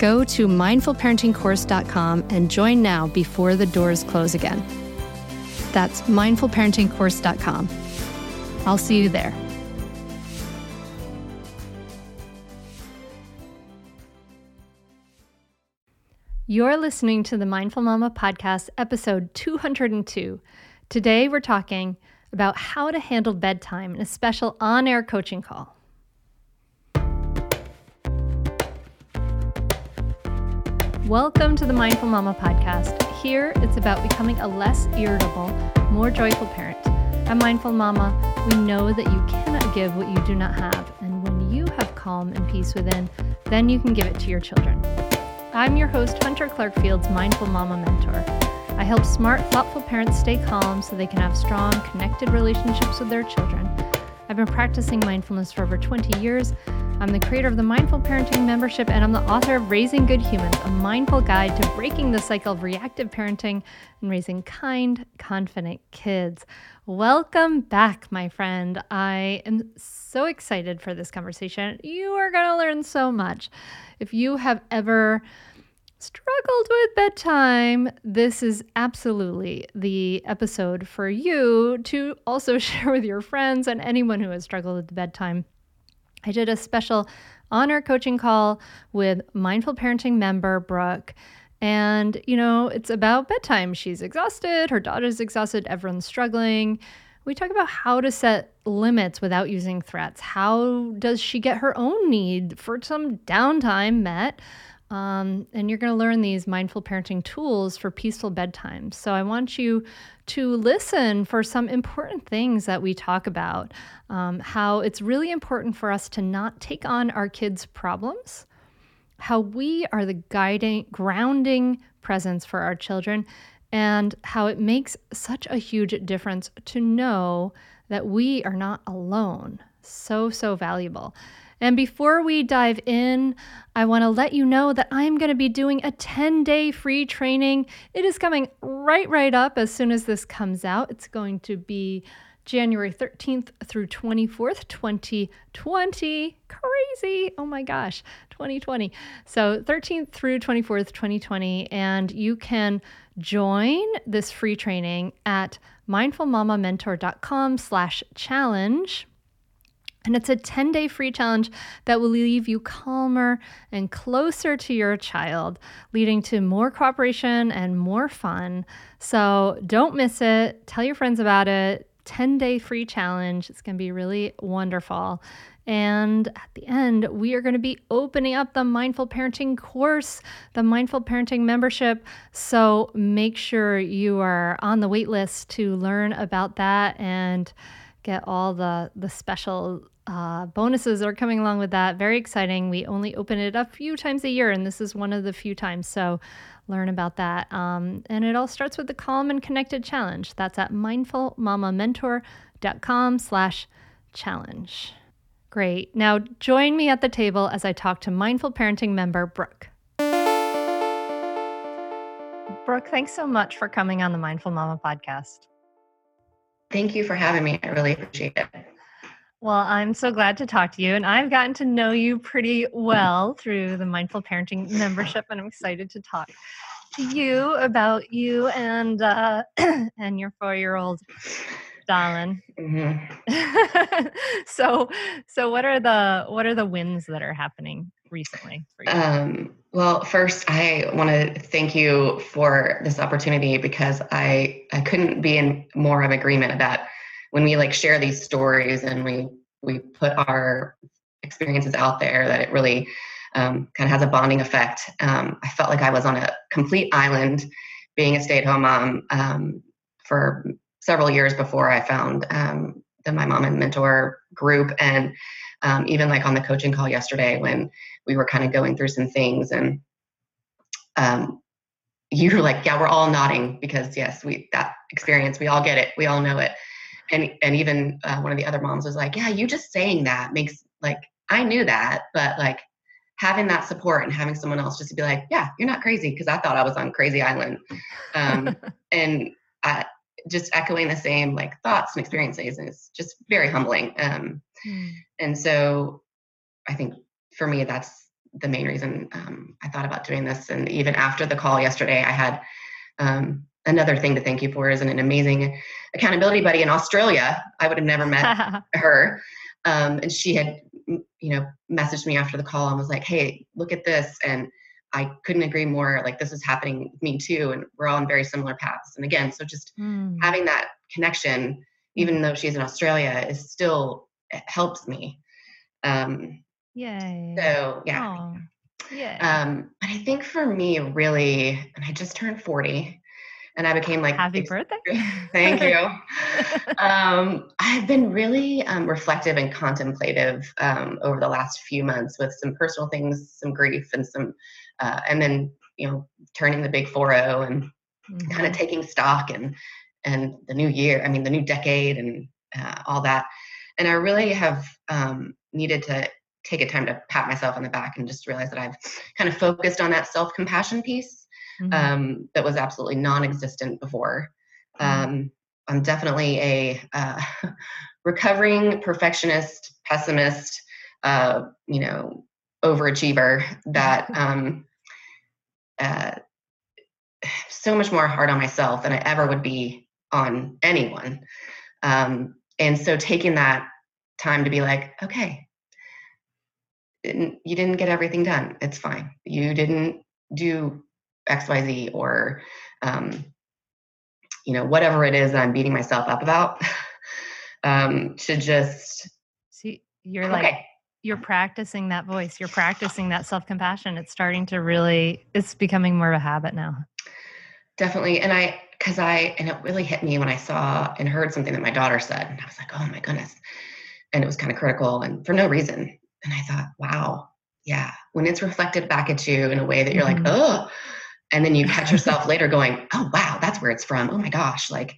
Go to mindfulparentingcourse.com and join now before the doors close again. That's mindfulparentingcourse.com. I'll see you there. You're listening to the Mindful Mama podcast, episode 202. Today, we're talking about how to handle bedtime in a special on air coaching call. Welcome to the Mindful Mama podcast. Here, it's about becoming a less irritable, more joyful parent. At Mindful Mama, we know that you cannot give what you do not have, and when you have calm and peace within, then you can give it to your children. I'm your host, Hunter Clark Fields, Mindful Mama mentor. I help smart, thoughtful parents stay calm so they can have strong, connected relationships with their children. I've been practicing mindfulness for over 20 years I'm the creator of the Mindful Parenting membership, and I'm the author of Raising Good Humans, a mindful guide to breaking the cycle of reactive parenting and raising kind, confident kids. Welcome back, my friend. I am so excited for this conversation. You are going to learn so much. If you have ever struggled with bedtime, this is absolutely the episode for you to also share with your friends and anyone who has struggled with bedtime. I did a special honor coaching call with Mindful Parenting member Brooke. And, you know, it's about bedtime. She's exhausted, her daughter's exhausted, everyone's struggling. We talk about how to set limits without using threats. How does she get her own need for some downtime met? Um, and you're going to learn these mindful parenting tools for peaceful bedtime. So I want you to listen for some important things that we talk about. Um, how it's really important for us to not take on our kids' problems, how we are the guiding, grounding presence for our children, and how it makes such a huge difference to know that we are not alone. So, so valuable. And before we dive in, I want to let you know that I'm going to be doing a 10 day free training. It is coming right, right up as soon as this comes out. It's going to be January 13th through 24th, 2020. Crazy. Oh my gosh, 2020. So 13th through 24th, 2020. And you can join this free training at mindfulmamamentor.com slash challenge. And it's a 10 day free challenge that will leave you calmer and closer to your child, leading to more cooperation and more fun. So don't miss it. Tell your friends about it. 10 day free challenge. It's going to be really wonderful. And at the end, we are going to be opening up the Mindful Parenting course, the Mindful Parenting membership. So make sure you are on the wait list to learn about that and get all the the special uh, bonuses are coming along with that. Very exciting. We only open it a few times a year, and this is one of the few times. So learn about that. Um, and it all starts with the Calm and Connected Challenge. That's at mindfulmamamentor.com slash challenge. Great. Now join me at the table as I talk to Mindful Parenting member Brooke. Brooke, thanks so much for coming on the Mindful Mama podcast. Thank you for having me. I really appreciate it. Well, I'm so glad to talk to you, and I've gotten to know you pretty well through the Mindful Parenting membership, and I'm excited to talk to you about you and uh, and your four year old darling. Mm-hmm. so, so what are the what are the wins that are happening recently? Um, well, first, I want to thank you for this opportunity because I I couldn't be in more of agreement that when we like share these stories and we we put our experiences out there that it really um, kind of has a bonding effect. Um, I felt like I was on a complete island being a stay-at-home mom um, for several years before I found um, the Mindful Mama Mentor group, and um, even like on the coaching call yesterday when we were kind of going through some things and um, you were like, yeah, we're all nodding because yes, we that experience, we all get it, we all know it and and even uh, one of the other moms was like, "Yeah, you just saying that makes like I knew that, but like having that support and having someone else just to be like, yeah, you're not crazy because I thought I was on crazy island, um, and I, just echoing the same like thoughts and experiences is just very humbling. Um, mm. And so I think for me that's the main reason um, I thought about doing this. And even after the call yesterday, I had um, another thing to thank you for is an amazing accountability buddy in Australia. I would have never met her. Um, and she had, you know, messaged me after the call and was like, hey, look at this. And I couldn't agree more. Like, this is happening with me too. And we're all on very similar paths. And again, so just mm. having that connection, even though she's in Australia, is still helps me. Um, Yay. So, yeah. Yeah. Um, but I think for me, really, and I just turned 40 and I became like happy birthday. Thank you. um, I've been really um, reflective and contemplative um, over the last few months with some personal things, some grief, and some, uh, and then you know, turning the big four zero and mm-hmm. kind of taking stock and and the new year. I mean, the new decade and uh, all that. And I really have um, needed to take a time to pat myself on the back and just realize that I've kind of focused on that self compassion piece mm-hmm. um, that was absolutely non-existent before. Mm-hmm. Um, I'm definitely a uh, recovering perfectionist, pessimist, uh, you know, overachiever that um, uh, so much more hard on myself than I ever would be on anyone. Um, and so taking that time to be like, okay, you didn't get everything done. It's fine. You didn't do xyz or um, you know whatever it is that i'm beating myself up about um, to just see you're okay. like you're practicing that voice you're practicing that self-compassion it's starting to really it's becoming more of a habit now definitely and i because i and it really hit me when i saw and heard something that my daughter said and i was like oh my goodness and it was kind of critical and for no reason and i thought wow yeah. When it's reflected back at you in a way that you're mm-hmm. like oh and then you catch yourself later going oh wow that's where it's from. Oh my gosh like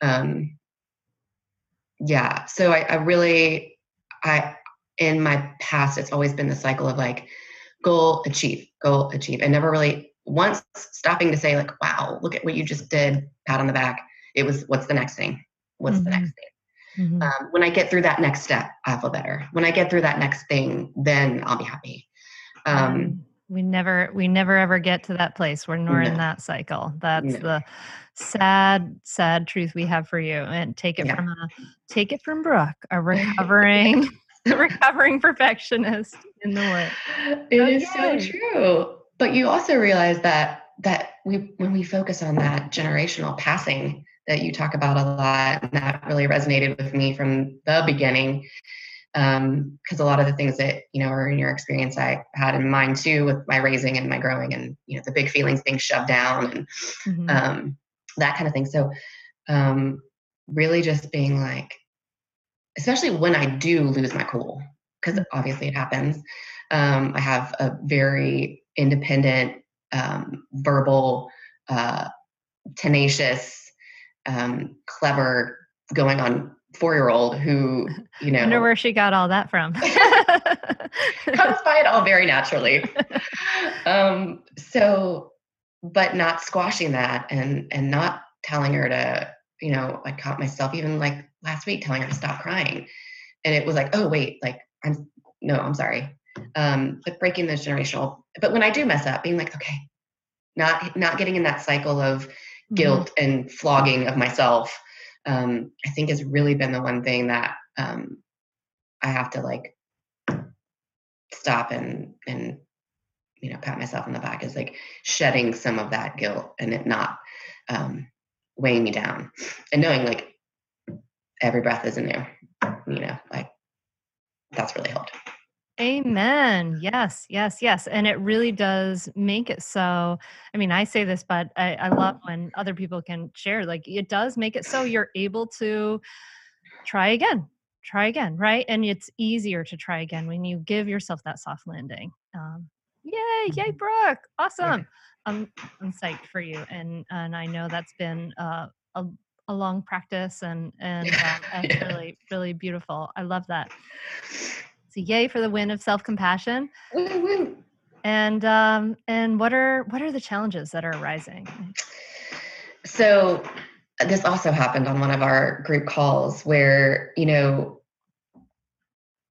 um yeah. So I, I really i in my past it's always been the cycle of like goal achieve goal achieve. And never really once stopping to say like wow look at what you just did pat on the back it was what's the next thing? What's mm-hmm. the next thing mm-hmm. um, when i get through that next step i feel better when i get through that next thing then i'll be happy um, we never we never ever get to that place where we're no. in that cycle that's no. the sad sad truth we have for you and take it yeah. from a take it from brooke a recovering recovering perfectionist in the way It okay. is so true but you also realize that that we when we focus on that generational passing that you talk about a lot and that really resonated with me from the beginning because um, a lot of the things that you know are in your experience i had in mind too with my raising and my growing and you know the big feelings being shoved down and mm-hmm. um, that kind of thing so um, really just being like especially when I do lose my cool, because obviously it happens. Um, I have a very independent, um, verbal, uh, tenacious, um, clever, going on four year old who, you know. I wonder where she got all that from. comes by it all very naturally. um, so, but not squashing that and and not telling her to, you know, I caught myself even like last week telling her to stop crying. And it was like, oh wait, like I'm no, I'm sorry. Um, but breaking those generational. But when I do mess up, being like, okay, not not getting in that cycle of. Guilt mm-hmm. and flogging of myself, um, I think has really been the one thing that um, I have to like stop and and you know pat myself on the back is like shedding some of that guilt and it not um, weighing me down and knowing like every breath is new you know like that's really helped Amen. Yes, yes, yes. And it really does make it so. I mean, I say this, but I, I love when other people can share. Like, it does make it so you're able to try again, try again, right? And it's easier to try again when you give yourself that soft landing. Um, yay, yay, mm-hmm. Brooke. Awesome. I'm, I'm psyched for you. And, and I know that's been uh, a, a long practice and, and, uh, and really, really beautiful. I love that. So yay for the win of self-compassion. And um, and what are what are the challenges that are arising? So this also happened on one of our group calls where you know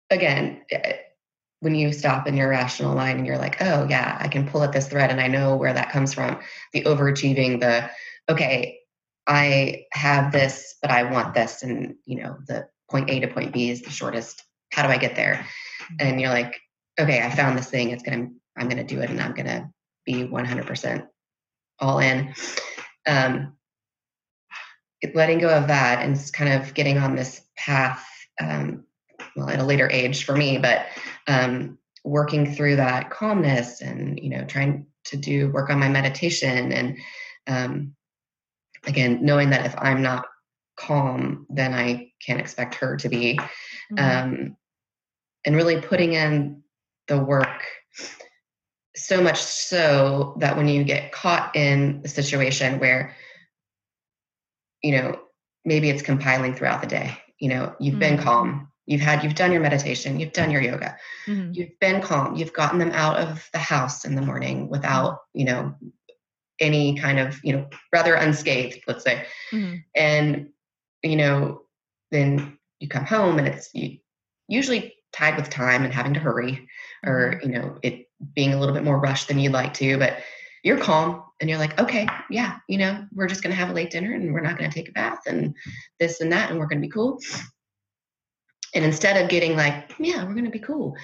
again eh, when you stop in your rational mind and you're like oh yeah i can pull at this thread and i know where that comes from the overachieving the okay i have this but i want this and you know the point a to point b is the shortest how do I get there? And you're like, okay, I found this thing. It's gonna, I'm gonna do it, and I'm gonna be 100% all in. Um, letting go of that and just kind of getting on this path. Um, well, at a later age for me, but um, working through that calmness and you know trying to do work on my meditation and um, again knowing that if i'm not calm then i can't expect her to be mm-hmm. um, and really putting in the work so much so that when you get caught in a situation where you know maybe it's compiling throughout the day you know you've mm-hmm. been calm you've had you've done your meditation you've done your yoga mm-hmm. you've been calm you've gotten them out of the house in the morning without you know any kind of you know rather unscathed let's say mm-hmm. and you know then you come home and it's you usually tied with time and having to hurry or mm-hmm. you know it being a little bit more rushed than you'd like to but you're calm and you're like okay yeah you know we're just going to have a late dinner and we're not going to take a bath and this and that and we're going to be cool. And instead of getting like yeah we're going to be cool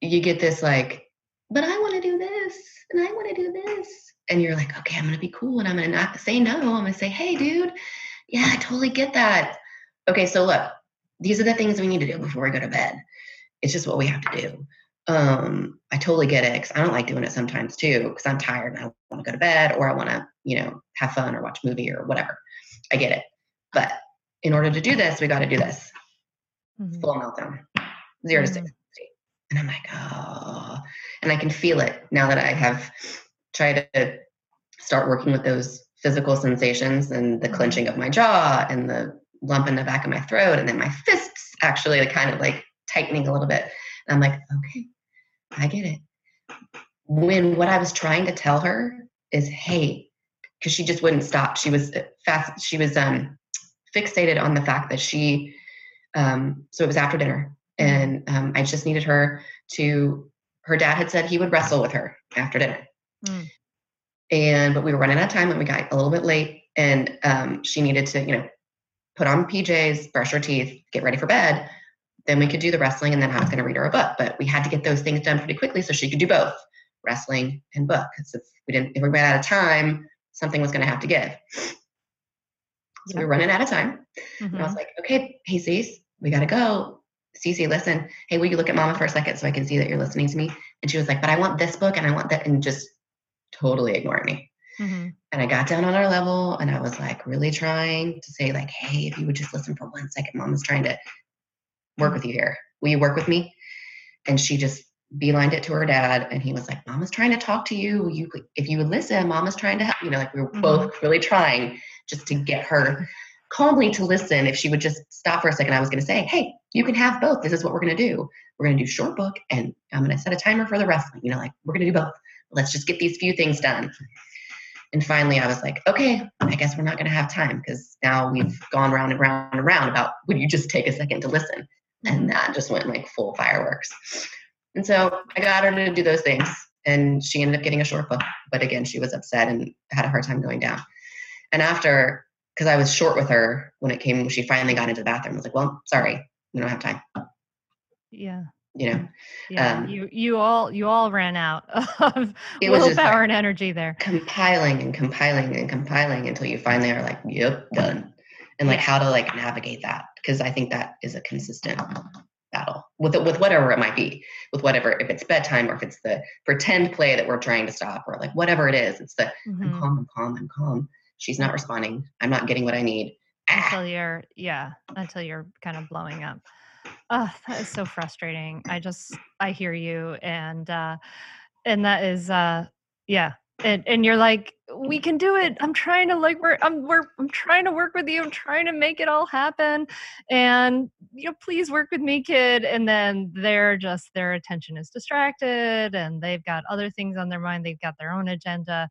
you get this like but i want to do this and i want to do this and you're like okay i'm going to be cool and i'm going to not say no. I'm going to say hey dude yeah i totally get that okay so look these are the things we need to do before we go to bed it's just what we have to do. Um, I totally get it because I don't like doing it sometimes too because I'm tired and I want to go to bed or I want to, you know, have fun or watch a movie or whatever. I get it. But in order to do this, we got to do this. Mm-hmm. Full meltdown, 0 mm-hmm. to 60. And I'm like, oh, and I can feel it now that I have tried to start working with those physical sensations and the mm-hmm. clenching of my jaw and the lump in the back of my throat and then my fists actually like kind of like tightening a little bit. And I'm like, okay, I get it. When what I was trying to tell her is, hey, because she just wouldn't stop. She was fast. She was um, fixated on the fact that she. Um, so it was after dinner, and um, I just needed her to. Her dad had said he would wrestle with her after dinner, mm. and but we were running out of time, and we got a little bit late, and um, she needed to, you know, put on PJs, brush her teeth, get ready for bed then we could do the wrestling and then I was going to read her a book. But we had to get those things done pretty quickly so she could do both wrestling and book. Because if we didn't, if we ran out of time, something was going to have to give. So we were running out of time. Mm-hmm. And I was mm-hmm. like, okay, hey, Cece, we got to go. Cece, listen. Hey, will you look at mama for a second so I can see that you're listening to me? And she was like, but I want this book and I want that, and just totally ignored me. Mm-hmm. And I got down on our level and I was like really trying to say, like, hey, if you would just listen for one second, mom is trying to work with you here. Will you work with me? And she just beelined it to her dad and he was like mama's trying to talk to you you if you would listen mama's trying to help you know like we were mm-hmm. both really trying just to get her calmly to listen if she would just stop for a second i was going to say hey you can have both this is what we're going to do we're going to do short book and i'm going to set a timer for the wrestling you know like we're going to do both let's just get these few things done and finally i was like okay i guess we're not going to have time because now we've gone round and round and round about would you just take a second to listen and that just went like full fireworks and so I got her to do those things. And she ended up getting a short book. But again, she was upset and had a hard time going down. And after, because I was short with her when it came, she finally got into the bathroom. I was like, well, sorry, we don't have time. Yeah. You know, yeah, um, you you all you all ran out of it willpower and energy there. Compiling and compiling and compiling until you finally are like, yep, done. And like how to like navigate that because I think that is a consistent battle with it, with whatever it might be, with whatever if it's bedtime or if it's the pretend play that we're trying to stop or like whatever it is. It's the mm-hmm. I'm calm, I'm calm, I'm calm. She's not responding. I'm not getting what I need. Until ah. you're yeah, until you're kind of blowing up. Oh, that is so frustrating. I just I hear you and uh and that is uh yeah, and and you're like we can do it i'm trying to like work i'm we're, i'm trying to work with you i'm trying to make it all happen and you know please work with me kid and then they're just their attention is distracted and they've got other things on their mind they've got their own agenda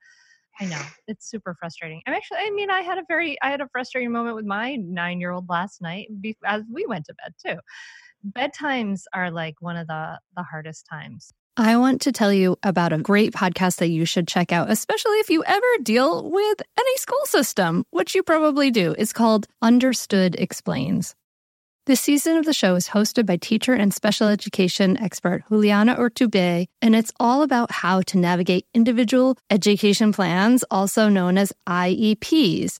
i know it's super frustrating i'm actually i mean i had a very i had a frustrating moment with my nine year old last night as we went to bed too bedtimes are like one of the the hardest times I want to tell you about a great podcast that you should check out, especially if you ever deal with any school system, which you probably do. It's called Understood Explains. This season of the show is hosted by teacher and special education expert Juliana Urtubey, and it's all about how to navigate individual education plans, also known as IEPs.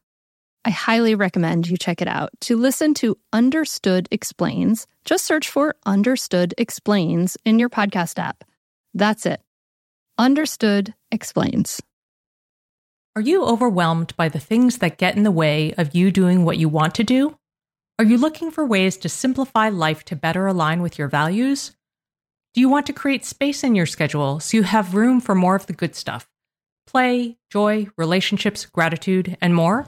I highly recommend you check it out. To listen to Understood Explains, just search for Understood Explains in your podcast app. That's it. Understood Explains. Are you overwhelmed by the things that get in the way of you doing what you want to do? Are you looking for ways to simplify life to better align with your values? Do you want to create space in your schedule so you have room for more of the good stuff? Play, joy, relationships, gratitude, and more?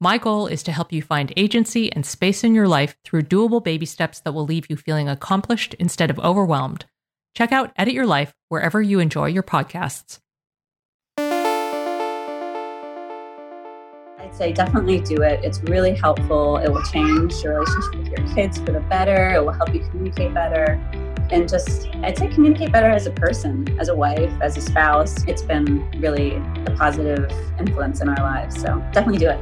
My goal is to help you find agency and space in your life through doable baby steps that will leave you feeling accomplished instead of overwhelmed. Check out Edit Your Life wherever you enjoy your podcasts. I'd say definitely do it. It's really helpful. It will change your relationship with your kids for the better. It will help you communicate better. And just, I'd say communicate better as a person, as a wife, as a spouse. It's been really a positive influence in our lives. So definitely do it.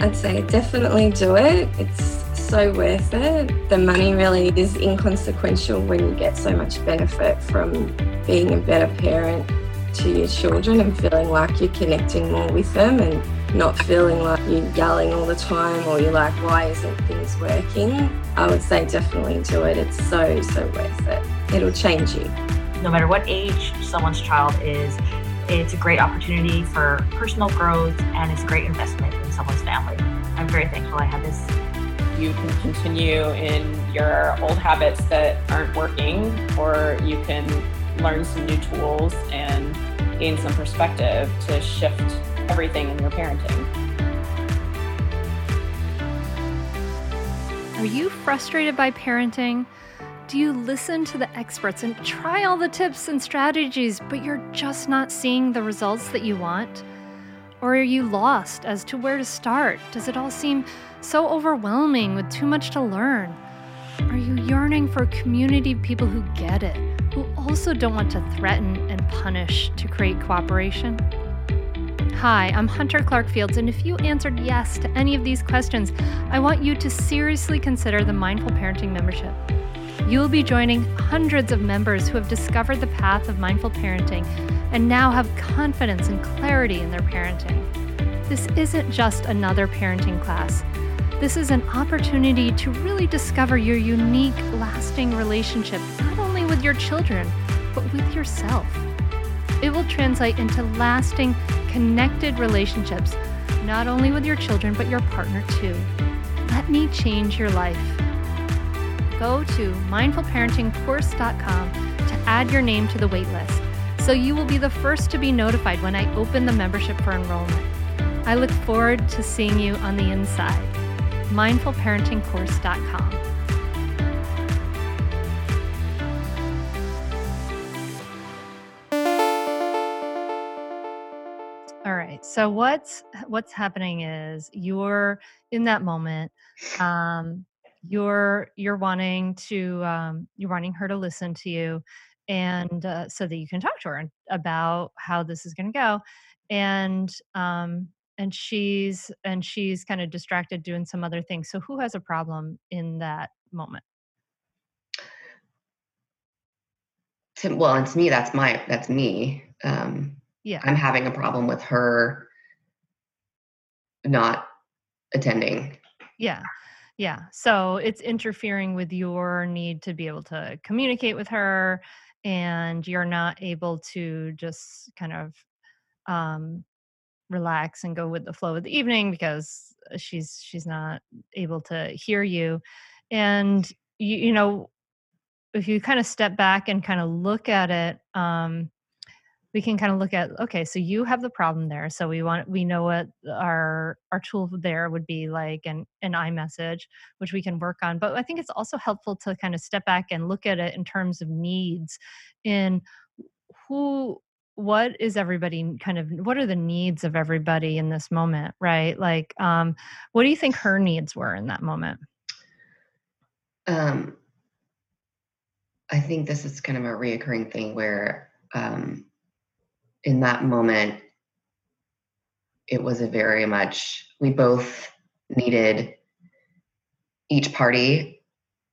I'd say definitely do it. It's so worth it. The money really is inconsequential when you get so much benefit from being a better parent to your children and feeling like you're connecting more with them and not feeling like you're yelling all the time or you're like, why isn't things working? I would say definitely do it. It's so, so worth it. It'll change you. No matter what age someone's child is, it's a great opportunity for personal growth and it's a great investment in someone's family. I'm very thankful I had this. You can continue in your old habits that aren't working, or you can learn some new tools and gain some perspective to shift everything in your parenting. Are you frustrated by parenting? Do you listen to the experts and try all the tips and strategies, but you're just not seeing the results that you want? Or are you lost as to where to start? Does it all seem so overwhelming with too much to learn? Are you yearning for a community of people who get it, who also don't want to threaten and punish to create cooperation? Hi, I'm Hunter Clark Fields, and if you answered yes to any of these questions, I want you to seriously consider the Mindful Parenting membership. You'll be joining hundreds of members who have discovered the path of mindful parenting and now have confidence and clarity in their parenting. This isn't just another parenting class. This is an opportunity to really discover your unique, lasting relationship, not only with your children, but with yourself. It will translate into lasting, connected relationships, not only with your children, but your partner too. Let me change your life. Go to mindfulparentingcourse.com to add your name to the waitlist so you will be the first to be notified when I open the membership for enrollment. I look forward to seeing you on the inside. mindfulparentingcourse.com. All right. So what's what's happening is you're in that moment. Um, you're you're wanting to um, you're wanting her to listen to you, and uh, so that you can talk to her about how this is going to go, and um, and she's and she's kind of distracted doing some other things. So who has a problem in that moment? To, well, and to me, that's my that's me. Um, Yeah. I'm having a problem with her not attending. Yeah. Yeah. So it's interfering with your need to be able to communicate with her and you're not able to just kind of um relax and go with the flow of the evening because uh, she's she's not able to hear you. And you, you know, if you kind of step back and kind of look at it, um, we can kind of look at okay so you have the problem there so we want we know what our our tool there would be like an an I message which we can work on but I think it's also helpful to kind of step back and look at it in terms of needs in who what is everybody kind of what are the needs of everybody in this moment right? Like um what do you think her needs were in that moment? Um, I think this is kind of a reoccurring thing where, um, in that moment, it was a very much we both needed each party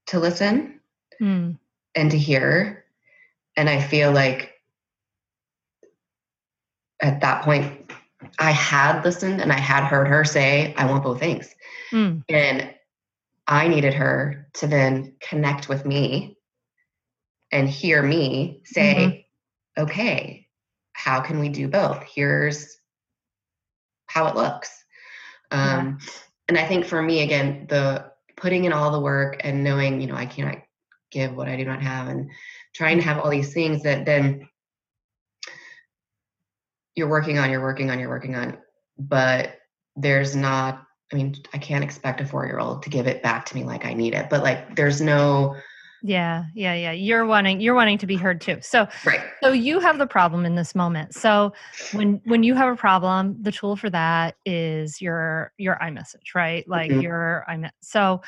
to listen Hmm. and to hear, and I feel like at that point I had listened and I had heard her say, "I want both things," Hmm. and I needed her to then connect with me and hear me say, okay, how can we do both? Here's how it looks. Yeah. Um, and I think for me, again, the putting in all the work and knowing, you know, I cannot give what I do not have and trying to have all these things that then you're working on, you're working on, you're working on, but there's not, I mean, I can't expect a four year old to give it back to me like I need it, but like there's no, yeah yeah yeah you're wanting you're wanting to be heard too so right. so you have the problem in this moment so when when you have a problem the tool for that is your your I message right like Mhm. your I message so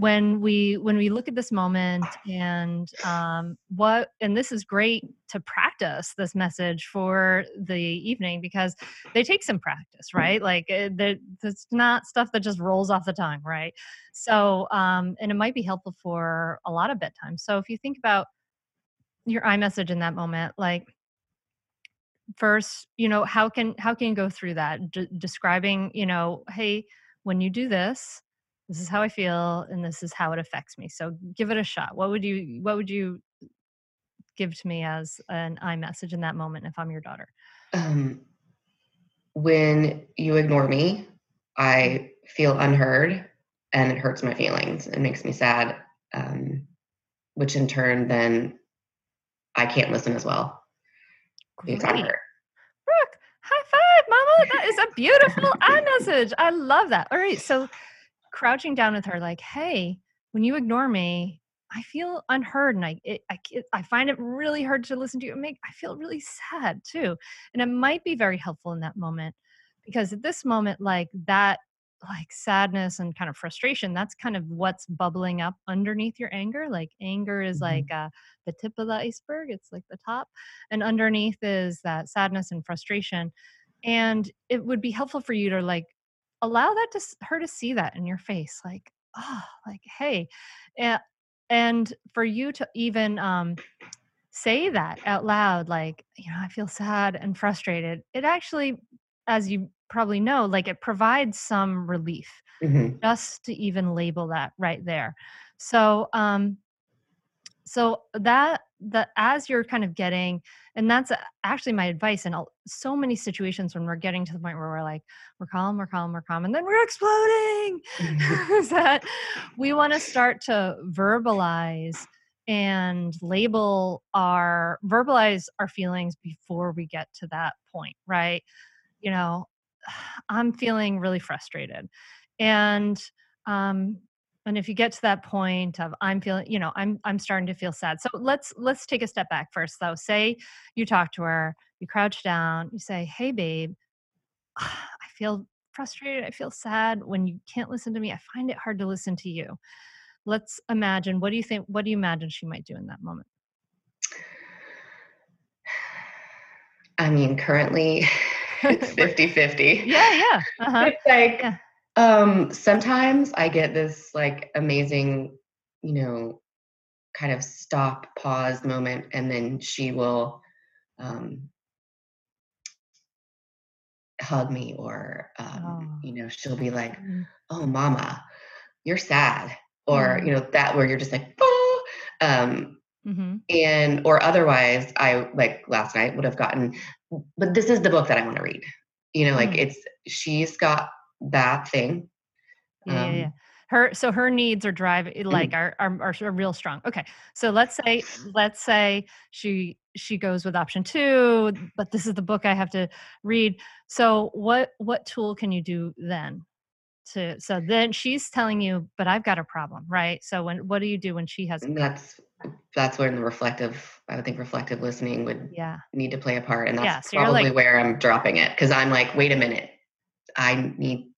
when we when we look at this moment and um what and this is great to practice this message for the evening because they take some practice right? Like it's not stuff that just rolls off the tongue right? So um and it might be helpful for a lot of bedtime. So if you think about your I message in that moment like first you know how can how can you go through that? D- describing you know hey when you do this this is how i feel and this is how it affects me so give it a shot what would you what would you give to me as an I message in that moment if i'm your daughter Um, when you ignore me, I feel unheard and it hurts my feelings. It makes me sad, um, which in turn then I can't listen as well Great. Brooke, high five, mama. That is a beautiful I message. I love that. All right. So crouching down with her like hey when you ignore me i feel unheard and i it, I, it, I find it really hard to listen to you and make i feel really sad too and it might be very helpful in that moment because at this moment like that like sadness and kind of frustration that's kind of what's bubbling up underneath your anger like anger is Mhm. like uh, the tip of the iceberg it's like the top and underneath is that sadness and frustration and it would be helpful for you to like allow that to her to see that in your face like oh like hey and, and for you to even um say that out loud like you know i feel sad and frustrated it actually as you probably know like it provides some relief Mhm. just to even label that right there so um so that that as you're kind of getting and that's actually my advice in so many situations when we're getting to the point where we're like we're calm we're calm we're calm and then we're exploding. Is that we want to start to verbalize and label our verbalize our feelings before we get to that point right? You know i'm feeling really frustrated. And um and if you get to that point of i'm feeling you know i'm i'm starting to feel sad so let's let's take a step back first though say you talk to her you crouch down you say hey babe i feel frustrated i feel sad when you can't listen to me i find it hard to listen to you let's imagine what do you think what do you imagine she might do in that moment I mean, currently it's 50 50. yeah yeah uh-huh. It's like, Yeah. Um, sometimes I get this like amazing, you know, kind of stop, pause moment, and then she will um, hug me, or, um, Oh. you know, she'll be like, oh, mama, you're sad. Or, you know, that where you're just like, oh, um, mm-hmm. and or otherwise i like last night would have gotten but this is the book that i want to read you know like Mm. it's she's got that thing Yeah, yeah, yeah. Um, Her so her needs are drive Mm-hmm. like are, are are real strong. Okay, so let's say let's say she she goes with option two, but this is the book I have to read. So what what tool can you do then? To so then she's telling you, but I've got a problem, right? So when what do you do when she has? that's that's when the reflective i would think reflective listening would Yeah, need to play a part and that's Yeah, so probably like- where i'm dropping it because i'm like wait a minute i need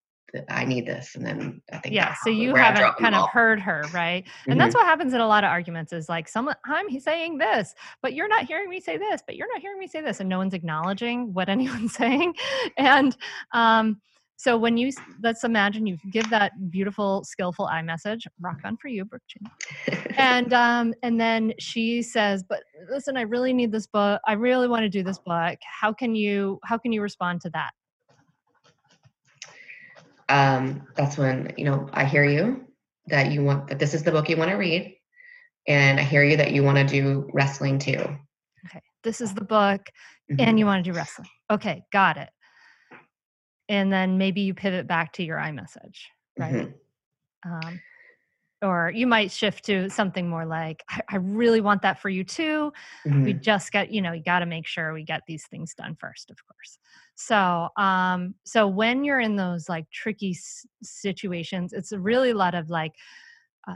i need this and then i think yeah. So you haven't kind of heard her, right? And that's what happens in a lot of arguments is like someone I'm saying this, but you're not hearing me say this, but you're not hearing me say this, and no one's acknowledging what anyone's saying. And um, so when you let's imagine you give that beautiful, skillful I message, rock on for you, Brooke. And um, and then she says, But listen, I really need this book. I really want to do this book. How can you how can you respond to that? Um, that's when you know I hear you that you want that this is the book you want to read, and I hear you that you want to do wrestling too. Okay, this is the book. Mhm. and you want to do wrestling. Okay, got it. And then maybe you pivot back to your I message, right? Mhm. Um, or you might shift to something more like, I, I really want that for you too. We Mhm. just got, you know, you got to make sure we get these things done first, of course. So, um, so when you're in those like tricky s- situations, it's really a lot of like uh,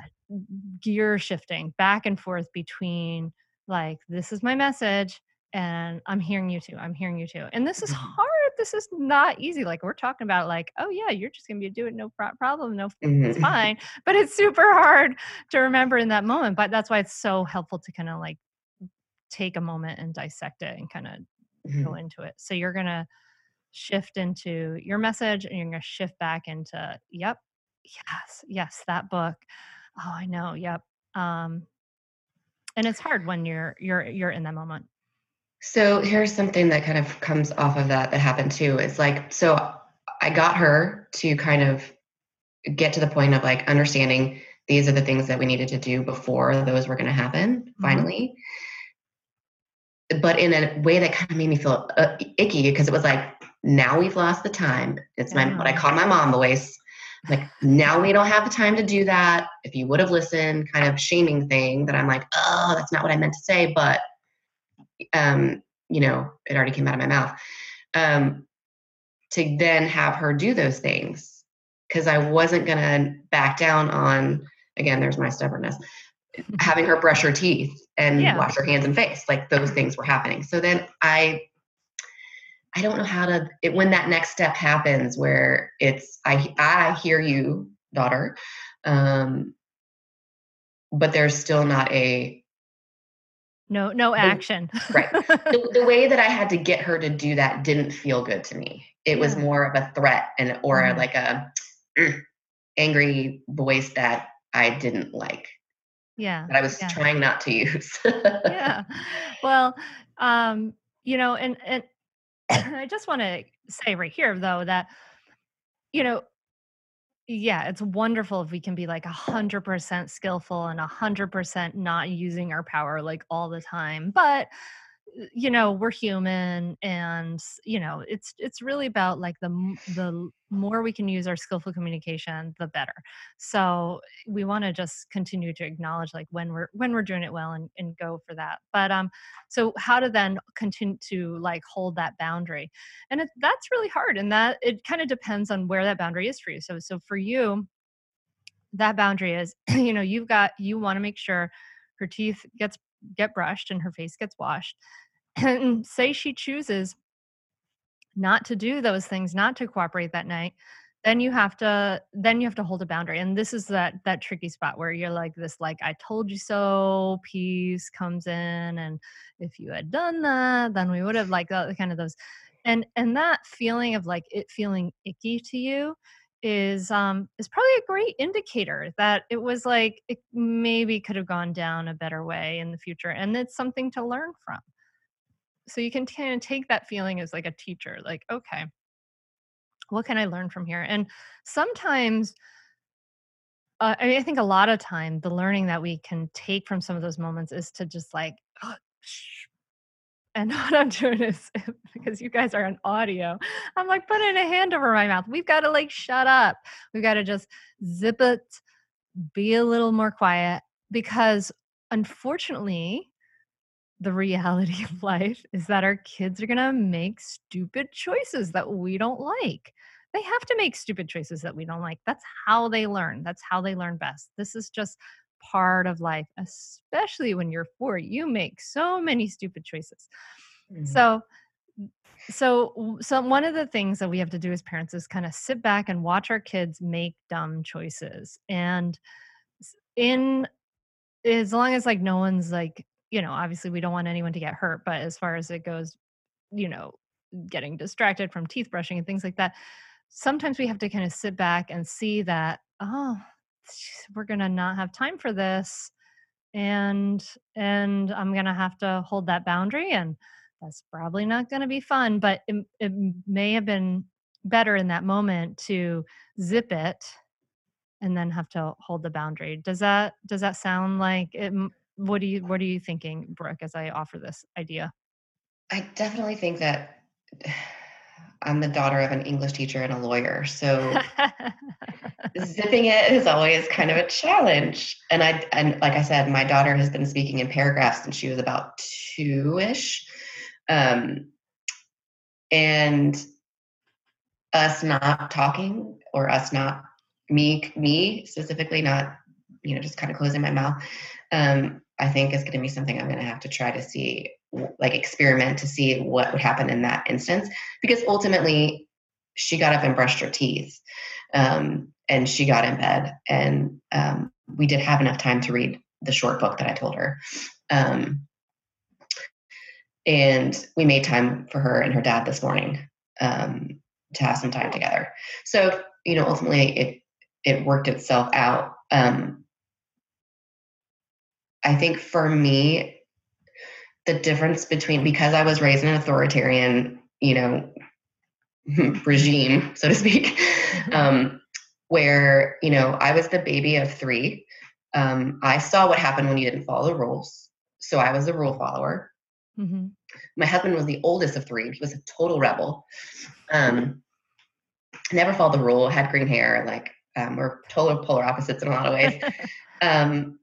gear shifting back and forth between like, this is my message and I'm hearing you too. I'm hearing you too. And this is Mhm. hard. This is not easy. Like we're talking about like, oh yeah, you're just going to be doing no pro- problem. No, it's Mhm. fine. But it's super hard to remember in that moment. But that's why it's so helpful to kind of like take a moment and dissect it and kind of go Mhm. into it. So you're going to shift into your message and you're going to shift back into, yep, yes, yes, that book. Oh, I know. Yep. Um, and it's hard when you're you're you're in that moment. So here's something that kind of comes off of that that happened too. It's like so I got her to kind of get to the point of like understanding these are the things that we needed to do before those were going to happen finally. But in a way that kind of made me feel uh, icky because it was like now we've lost the time. It's my what I Yeah. call my mom voice. Like now we don't have the time to do that. If you would have listened, kind of shaming thing that I'm like, oh, that's not what I meant to say, but um, you know, it already came out of my mouth. Um, to then have her do those things because I wasn't going to back down on, again, there's my stubbornness, having her brush her teeth and Yeah. wash her hands and face. Like those things were happening. So then I, I don't know how to, it, when that next step happens where it's, I, I hear you, daughter, um, but there's still not a, No, no action. Right. the, the way that I had to get her to do that didn't feel good to me. It was more of a threat and or Mhm. like a "Mm," angry voice that I didn't like. yeah. That I was Yeah. trying not to use. yeah. Well, um, you know, and and I just want to say right here though that you know, yeah, it's wonderful if we can be like a hundred percent skillful and a hundred percent not using our power like all the time. But you know, we're human, and you know, it's it's really about like the the more we can use our skillful communication, the better. So we want to just continue to acknowledge like when we're when we're doing it well and, and go for that. But um, so how to then continue to like hold that boundary and it, that's really hard and that it kind of depends on where that boundary is for you so so for you that boundary is you know you've got you want to make sure her teeth gets get brushed and her face gets washed and say she chooses not to do those things not to cooperate that night then you have to then you have to hold a boundary and this is that that tricky spot where you're like this like i told you so piece comes in and if you had done that then we would have like uh, kind of those and and that feeling of like it feeling icky to you is um is probably a great indicator that it was like it maybe could have gone down a better way in the future and it's something to learn from so you can kind of take that feeling as like a teacher like okay what can i learn from here? And sometimes uh, I, mean, I think a lot of time the learning that we can take from some of those moments is to just like "Oh, shh." and what i'm doing is because you guys are on audio i'm like putting a hand over my mouth. We've got to like shut up. We've got to just zip it be a little more quiet because unfortunately the reality of life is that our kids are going to make stupid choices that we don't like. They have to make stupid choices that we don't like. That's how they learn. That's how they learn best. This is just part of life, especially when you're four. You make so many stupid choices. Mhm. So, so, so one of the things that we have to do as parents is kind of sit back and watch our kids make dumb choices. And in as long as like no one's like you know obviously we don't want anyone to get hurt but as far as it goes you know getting distracted from teeth brushing and things like that sometimes we have to kind of sit back and see that oh we're gonna not have time for this and and i'm gonna have to hold that boundary and that's probably not gonna be fun but it, it may have been better in that moment to zip it and then have to hold the boundary. Does that does that sound like it, what do you what are you thinking, Brooke, as I offer this idea? I definitely think that I'm the daughter of an English teacher and a lawyer. So zipping it is always kind of a challenge. And I and like I said, my daughter has been speaking in paragraphs since she was about two-ish. Um, and us not talking or us not me me specifically not you know just kind of closing my mouth um, i think is going to be something i'm going to have to try to see like experiment to see what would happen in that instance because ultimately she got up and brushed her teeth um, and she got in bed and um, we did have enough time to read the short book that i told her. Um, and we made time for her and her dad this morning um, to have some time together. So you know ultimately it it worked itself out. Um, i think for me the difference between because i was raised in an authoritarian you know regime so to speak um, where you know i was the baby of three um, i saw what happened when you didn't follow the rules so i was a rule follower. Hmm my husband was the oldest of three he was a total rebel um, never followed the rule had green hair like um, we're total polar opposites in a lot of ways. Um,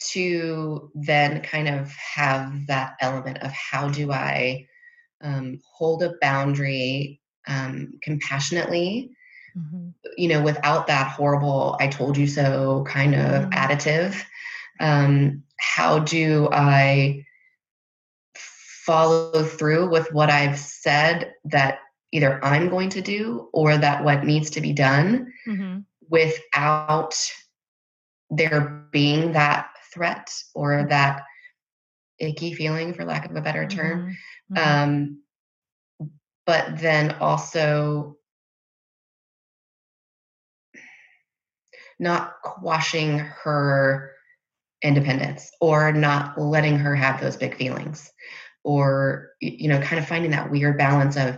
to then kind of have that element of how do I um, hold a boundary um, compassionately mm-hmm. you know, without that horrible "I told you so" kind of mm-hmm. additive. Um, how do I follow through with what I've said that either I'm going to do or that what needs to be done mm-hmm. without there being that threat or mm-hmm. that icky feeling, for lack of a better term. Mm-hmm. mm-hmm. Um, but then also not quashing her independence or not letting her have those big feelings or you know kind of finding that weird balance of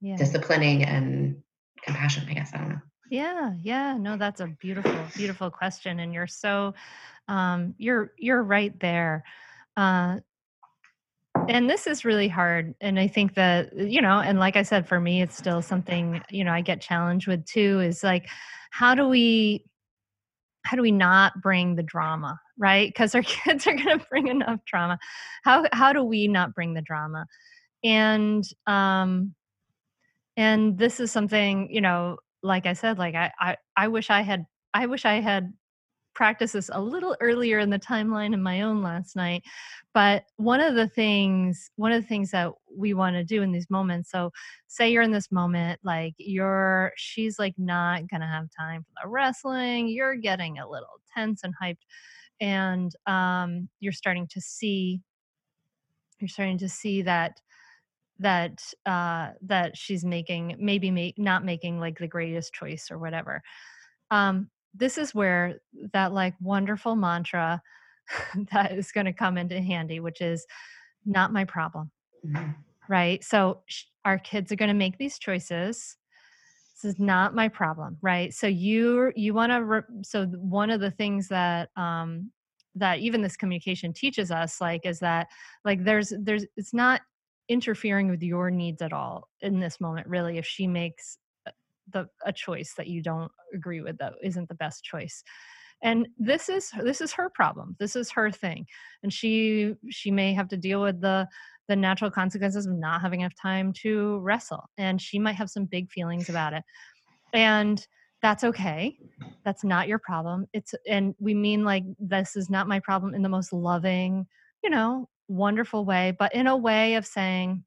yeah. disciplining and compassion i guess i don't know yeah yeah no that's a beautiful beautiful question and you're so um you're you're right there uh and this is really hard and i think that you know and like i said for me it's still something you know i get challenged with too is like how do we how do we not bring the drama right? Because our kids are going to bring enough drama. How how do we not bring the drama? And um and this is something you know like i said like i i, I wish i had i wish i had practiced this a little earlier in the timeline in my own last night but one of the things one of the things that we want to do in these moments so say you're in this moment like you're she's like not gonna have time for the wrestling you're getting a little tense and hyped and um, you're starting to see you're starting to see that that uh that she's making maybe make, not making like the greatest choice or whatever um this is where that like wonderful mantra that is going to come into handy, which is not my problem. Mm-hmm. Right. So sh- our kids are going to make these choices. This is not my problem. Right. So you, you want to, re- so one of the things that, um, that even this communication teaches us like is that like there's there's it's not interfering with your needs at all in this moment really if she makes uh, the a choice that you don't agree with that isn't the best choice. And this is this is her problem this is her thing and she she may have to deal with the the natural consequences of not having enough time to wrestle and she might have some big feelings about it and that's okay that's not your problem it's and we mean like this is not my problem in the most loving you know wonderful way but in a way of saying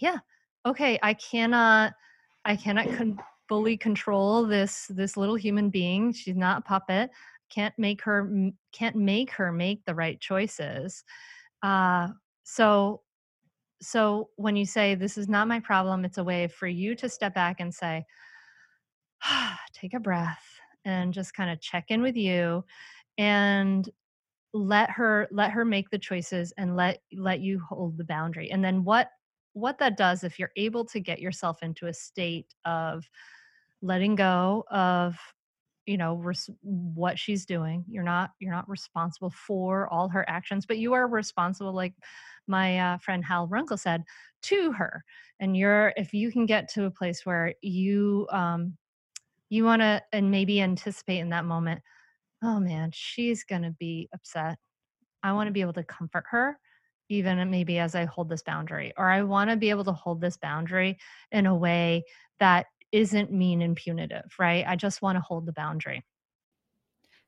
yeah okay i cannot I cannot con- fully control this this little human being. She's not a puppet. Can't make her can't make her make the right choices. Uh, so so when you say this is not my problem, it's a way for you to step back and say, take a breath and just kind of check in with you and let her let her make the choices and let let you hold the boundary. And then what what that does if you're able to get yourself into a state of letting go of you know res- what she's doing you're not you're not responsible for all her actions but you are responsible like my uh, friend hal runkle said to her. And you're if you can get to a place where you um you want to and maybe anticipate in that moment oh man she's gonna be upset i want to be able to comfort her even uh, maybe as I hold this boundary, or I want to be able to hold this boundary in a way that isn't mean and punitive, right? I just want to hold the boundary.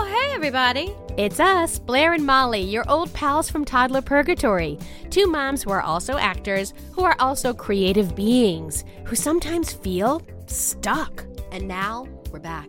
Oh, hey, everybody. It's us, Blair and Molly, your old pals from Toddler Purgatory. Two moms who are also actors, who are also creative beings, who sometimes feel stuck. And now we're back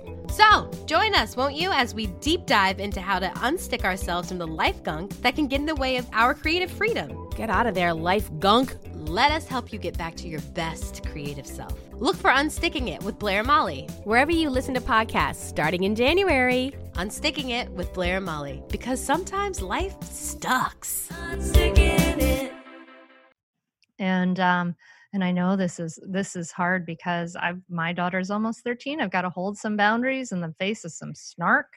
So, join us, won't you, as we deep dive into how to unstick ourselves from the life gunk that can get in the way of our creative freedom. Get out of there, life gunk. Let us help you get back to your best creative self. Look for Unsticking It with Blair and Molly, wherever you listen to podcasts starting in January. Unsticking It with Blair and Molly, because sometimes life sucks. And um, and i know this is this is hard because i've my daughter's almost 13 i've got to hold some boundaries in the face of some snark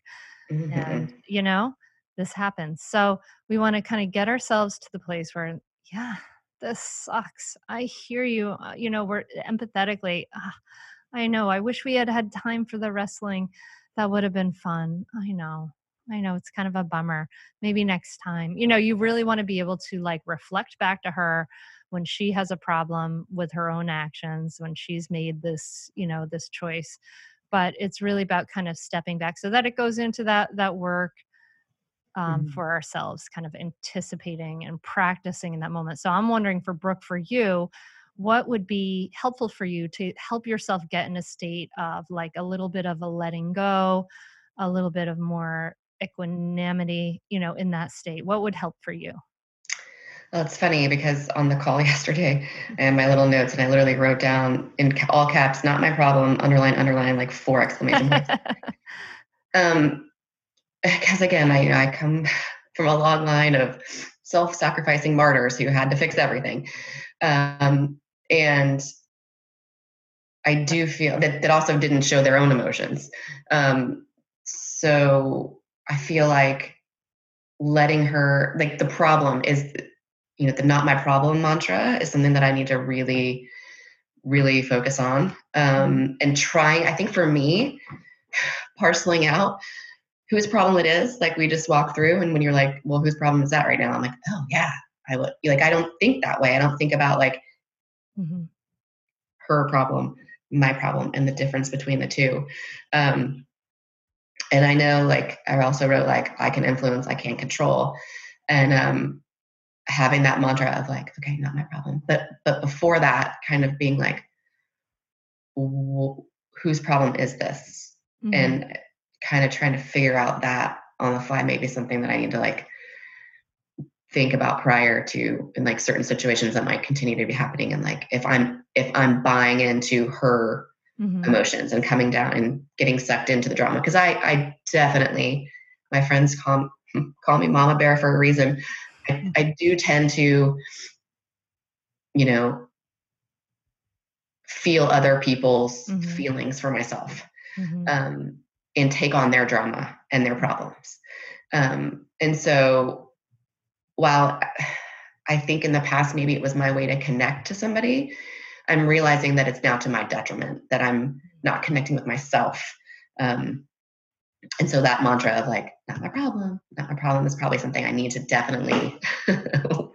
mm-hmm. and you know this happens so we want to kind of get ourselves to the place where yeah this sucks i hear you uh, you know we're empathetically uh, i know i wish we had had time for the wrestling that would have been fun i know I know it's kind of a bummer. Maybe next time. You know, you really want to be able to like reflect back to her when she has a problem with her own actions when she's made this you know this choice but it's really about kind of stepping back so that it goes into that that work um, mm-hmm. for ourselves kind of anticipating and practicing in that moment. So i'm wondering for brooke for you what would be helpful for you to help yourself get in a state of like a little bit of a letting go a little bit of more equanimity you know in that state? What would help for you well, it's funny because on the call yesterday, and my little notes, and I literally wrote down in all caps, "Not my problem." Underline, underline, like four exclamation points. um, because again, I I come from a long line of self-sacrificing martyrs who had to fix everything, um, and I do feel that that also didn't show their own emotions. Um, so I feel like letting her like the problem is you know the not my problem mantra is something that i need to really really focus on um, mm-hmm. and trying i think for me parceling out whose problem it is like we just walk through and when you're like well whose problem is that right now i'm like oh yeah i would like i don't think that way i don't think about like mm-hmm. her problem my problem and the difference between the two um, and i know like i also wrote like i can influence i can't control and um, having that mantra of like okay not my problem but but before that kind of being like whose problem is this mm-hmm. and kind of trying to figure out that on the fly maybe something that i need to like think about prior to in like certain situations that might continue to be happening and like if i'm if i'm buying into her mm-hmm. emotions and coming down and getting sucked into the drama because i i definitely my friends call call me mama bear for a reason I, I do tend to, you know, feel other people's mm-hmm. feelings for myself mm-hmm. um, and take on their drama and their problems. Um, and so while I think in the past maybe it was my way to connect to somebody, I'm realizing that it's now to my detriment that I'm not connecting with myself. Um, and so that mantra of like not my problem not my problem is probably something i need to definitely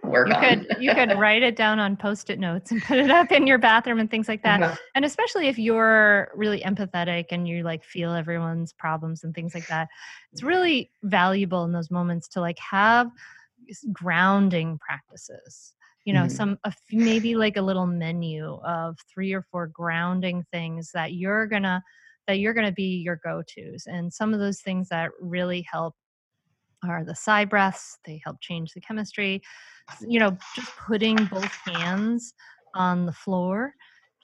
work you on could you could write it down on post-it notes and put it up in your bathroom and things like that uh-huh. and especially if you're really empathetic and you like feel everyone's problems and things like that it's really valuable in those moments to like have grounding practices you know mm-hmm. some a, maybe like a little menu of three or four grounding things that you're gonna that you're going to be your go tos. And some of those things that really help are the sigh breaths, they help change the chemistry. You know, just putting both hands on the floor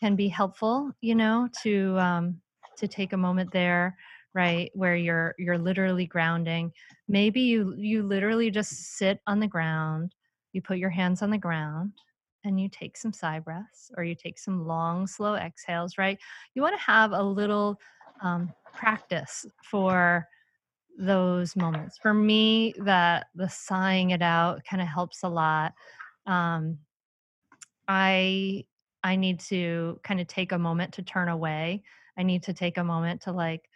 can be helpful, you know, to um, to take a moment there right where you're you're literally grounding maybe you you literally just sit on the ground you put your hands on the ground and you take some sigh breaths or you take some long slow exhales right you want to have a little um, practice for those moments. For me, that the sighing it out kind of helps a lot. Um, I I need to kind of take a moment to turn away. I need to take a moment to like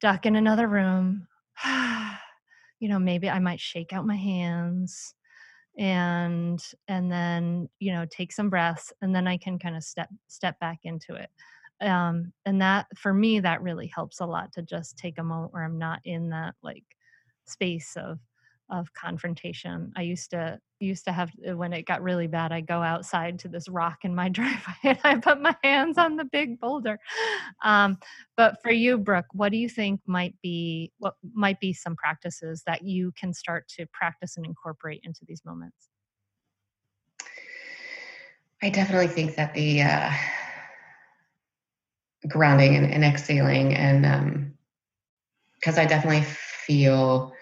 duck in another room, you know, maybe I might shake out my hands and and then you know take some breaths and then i can kind of step step back into it. Um and that for me that really helps a lot to just take a moment where i'm not in that like space of of confrontation. I used to used to have uh, when it got really bad, I go outside to this rock in my driveway and I put my hands on the big boulder. Um, but for you, Brooke, what do you think might be what might be some practices that you can start to practice and incorporate into these moments? I definitely think that the uh, grounding and, and exhaling, and because um, I definitely feel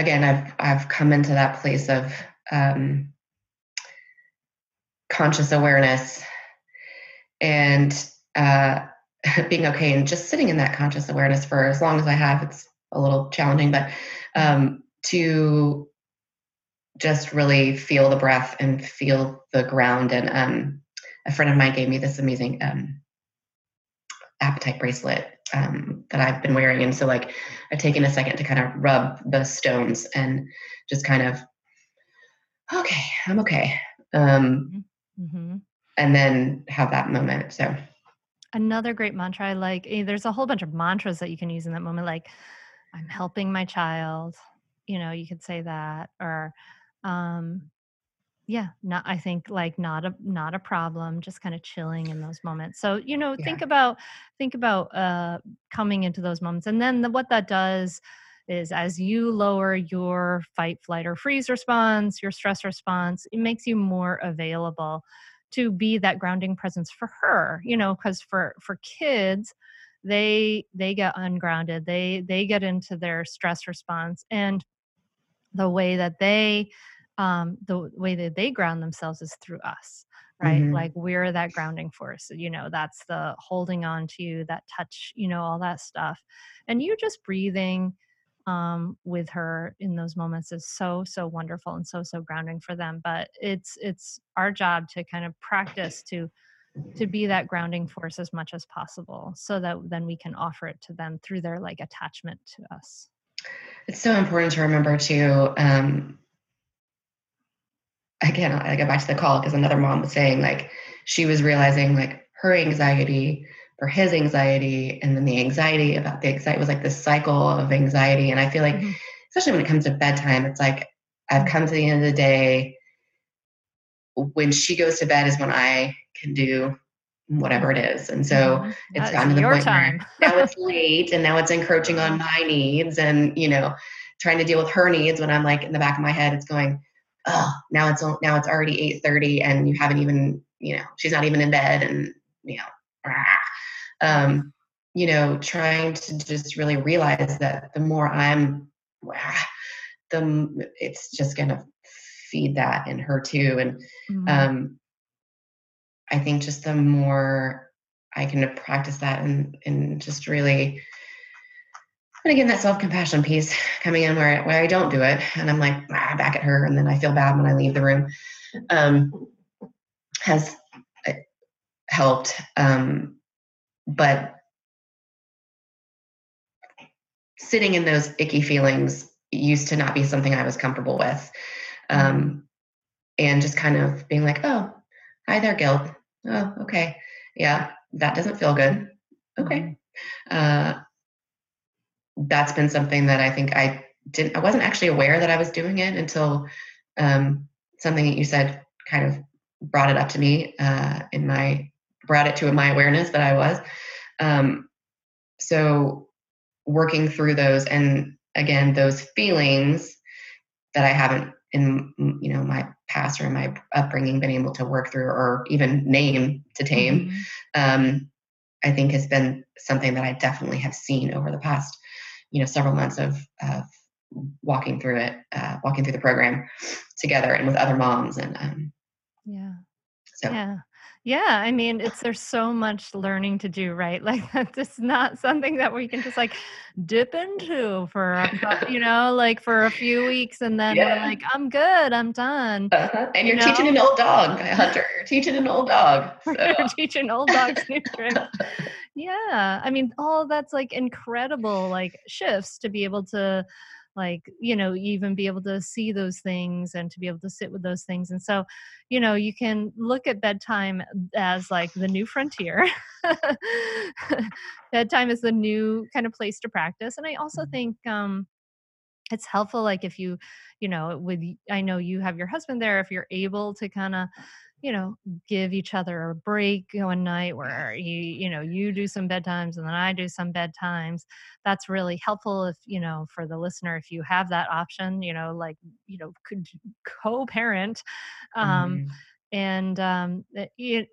again, I've I've come into that place of um, conscious awareness and uh, being okay and just sitting in that conscious awareness for as long as I have. It's a little challenging, but um, to just really feel the breath and feel the ground. And um, a friend of mine gave me this amazing um, apatite bracelet um, that I've been wearing. And so, like, I've taken a second to kind of rub the stones and just kind of, okay, I'm okay. Um, mm-hmm. mm-hmm. And then have that moment. So, another great mantra I like, eh, there's a whole bunch of mantras that you can use in that moment, like, I'm helping my child. You know, you could say that, or, um, yeah not i think like not a not a problem just kind of chilling in those moments. So you know yeah. think about think about uh coming into those moments. And then the, what that does is as you lower your fight flight or freeze response your stress response it makes you more available to be that grounding presence for her you know because for for kids they they get ungrounded. They they get into their stress response and the way that they um, the way that they ground themselves is through us right? Mm-hmm. like we're that grounding force you know that's the holding on to you that touch you know all that stuff. And you just breathing um, with her in those moments is so so wonderful and so so grounding for them. But it's it's our job to kind of practice to to be that grounding force as much as possible so that then we can offer it to them through their like attachment to us. It's so important to remember too um, again, I go back to the call because another mom was saying like she was realizing like her anxiety for his anxiety and then the anxiety about the anxiety was like this cycle of anxiety. And I feel like, mm-hmm. especially when it comes to bedtime, it's like I've come to the end of the day. When she goes to bed is when I can do whatever it is. And so mm-hmm. it's gotten to the point time. where now it's late and now it's encroaching on my needs and, you know, trying to deal with her needs when I'm like in the back of my head, it's going, oh, now it's now it's already 8:30 and you haven't even, you know, she's not even in bed and, you know, um, you know, trying to just really realize that the more I'm the it's just going to feed that in her too and mm-hmm. um I think just the more I can practice that and and just really and again, that self compassion piece coming in where, where I don't do it and I'm like ah, back at her and then I feel bad when I leave the room um, has uh, helped. Um, but sitting in those icky feelings used to not be something I was comfortable with. Um, and just kind of being like, oh, hi there, guilt. Oh, okay. Yeah, that doesn't feel good. Okay. Mm-hmm. Uh, that's been something that I think I didn't, I wasn't actually aware that I was doing it until um, something that you said kind of brought it up to me uh, in my, brought it to my awareness that I was. Um, so working through those and again, those feelings that I haven't in, you know, my past or in my upbringing been able to work through or even name to tame, mm-hmm. um, I think has been something that I definitely have seen over the past you know several months of, of walking through it, uh, walking through the program together and with other moms and um, yeah, so yeah. Yeah, I mean, it's there's so much learning to do, right? Like that's just not something that we can just like dip into for you know, like for a few weeks, and then yeah. we're like, I'm good, I'm done. Uh-huh. And you're you know? teaching an old dog, Hunter. You're teaching an old dog. So. you're teaching old dogs new tricks. Yeah, I mean, all that's like incredible, like shifts to be able to like you know even be able to see those things and to be able to sit with those things and so you know you can look at bedtime as like the new frontier bedtime is the new kind of place to practice and i also Mm-hmm. think um it's helpful like if you you know with i know you have your husband there if you're able to kind of you know give each other a break one night where you you know you do some bedtimes and then i do some bedtimes that's really helpful if you know for the listener if you have that option you know like you know could co-parent um Mhm. and um it, it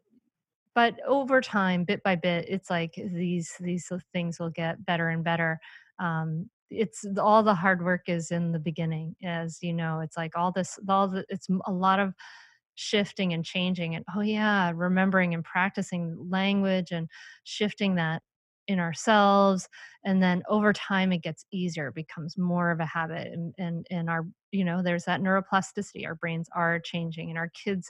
but over time bit by bit it's like these these things will get better and better um it's all the hard work is in the beginning as you know it's like all this all the it's a lot of shifting and changing and oh yeah remembering and practicing language and shifting that in ourselves and then over time it gets easier it becomes more of a habit and and, and our you know there's that neuroplasticity our brains are changing and our kids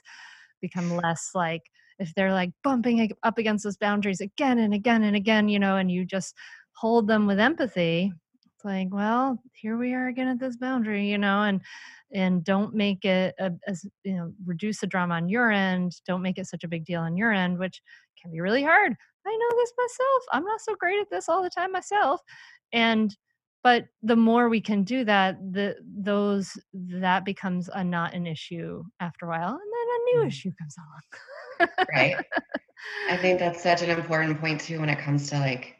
become less like if they're like bumping up against those boundaries again and again and again you know and you just hold them with empathy it's like well here we are again at this boundary you know and and don't make it a, as you know reduce the drama on your end don't make it such a big deal on your end which can be really hard. I know this myself i'm not so great at this all the time myself and but the more we can do that the those that becomes a not an issue after a while and then a new mm. issue comes along. Right. I think that's such an important point too when it comes to like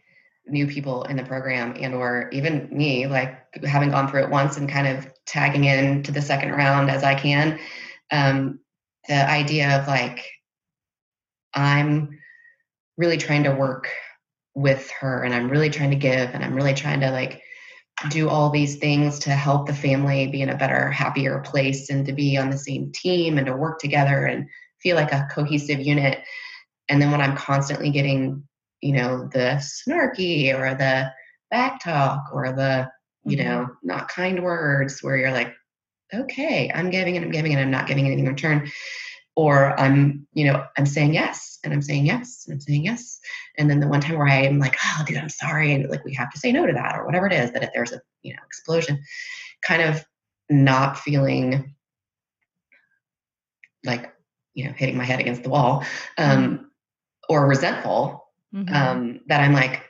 new people in the program and or even me like having gone through it once and kind of tagging in to the second round as i can um, the idea of like i'm really trying to work with her and i'm really trying to give and i'm really trying to like do all these things to help the family be in a better happier place and to be on the same team and to work together and feel like a cohesive unit. And then when i'm constantly getting you know the snarky or the back talk or the you Mhm. know not kind words where you're like okay i'm giving and i'm giving and i'm not giving anything in return or i'm you know i'm saying yes and i'm saying yes and i'm saying yes and then the one time where i'm like oh dude i'm sorry and like we have to say no to that or whatever it is that if there's a you know explosion kind of not feeling like you know hitting my head against the wall um or resentful Mhm. um, that I'm like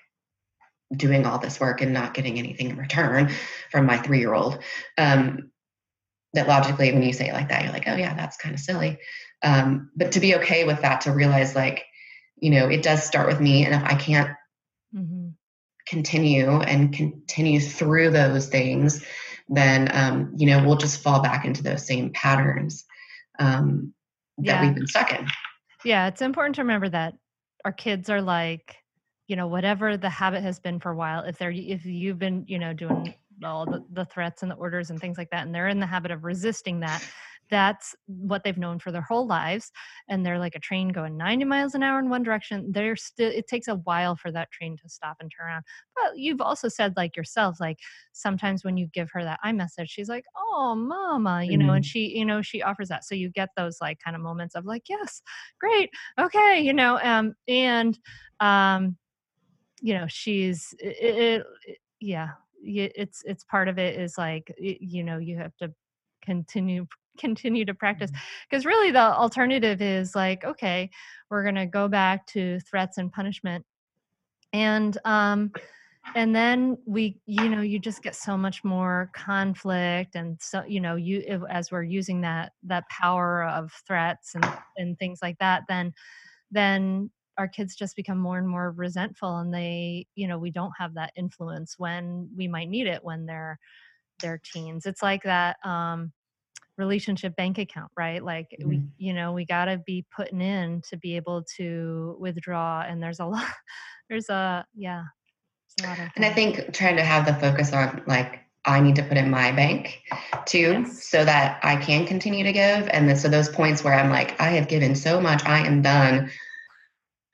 doing all this work and not getting anything in return from my three year old. Um, that logically, when you say it like that, you're like, oh, yeah, that's kind of silly. Um, but to be okay with that, to realize like, you know, it does start with me. And if I can't Mhm. continue and continue through those things, then, um, you know, we'll just fall back into those same patterns um, that Yeah. we've been stuck in. Yeah, it's important to remember that our kids are like, you know, whatever the habit has been for a while. If they're if you've been, you know, doing all the, the threats and the orders and things like that, and they're in the habit of resisting that, that's what they've known for their whole lives. And they're like a train going 90 miles an hour in one direction. They're still it takes a while for that train to stop and turn around. But you've also said like yourself, like sometimes when you give her that i message she's like, Oh mama, you know, and Mhm. she, you know, she offers that. So you get those like kind of moments of like, yes, great okay you know um and um you know she's it, it- yeah it's it's part of it is like you know you have to continue continue to practice. Because really the alternative is like okay we're going to go back to threats and punishment. And um and then we you know you just get so much more conflict and so you know you as we're using that that power of threats and and things like that then then our kids just become more and more resentful and they you know we don't have that influence when we might need it when they're they're teens. It's like that um relationship bank account right like we Mhm. you know we got to be putting in to be able to withdraw and there's a lot there's a yeah there's a And I think trying to have the focus on like I need to put in my bank too, Yes. so that I can continue to give. And then so those points where I'm like, I have given so much, I am done.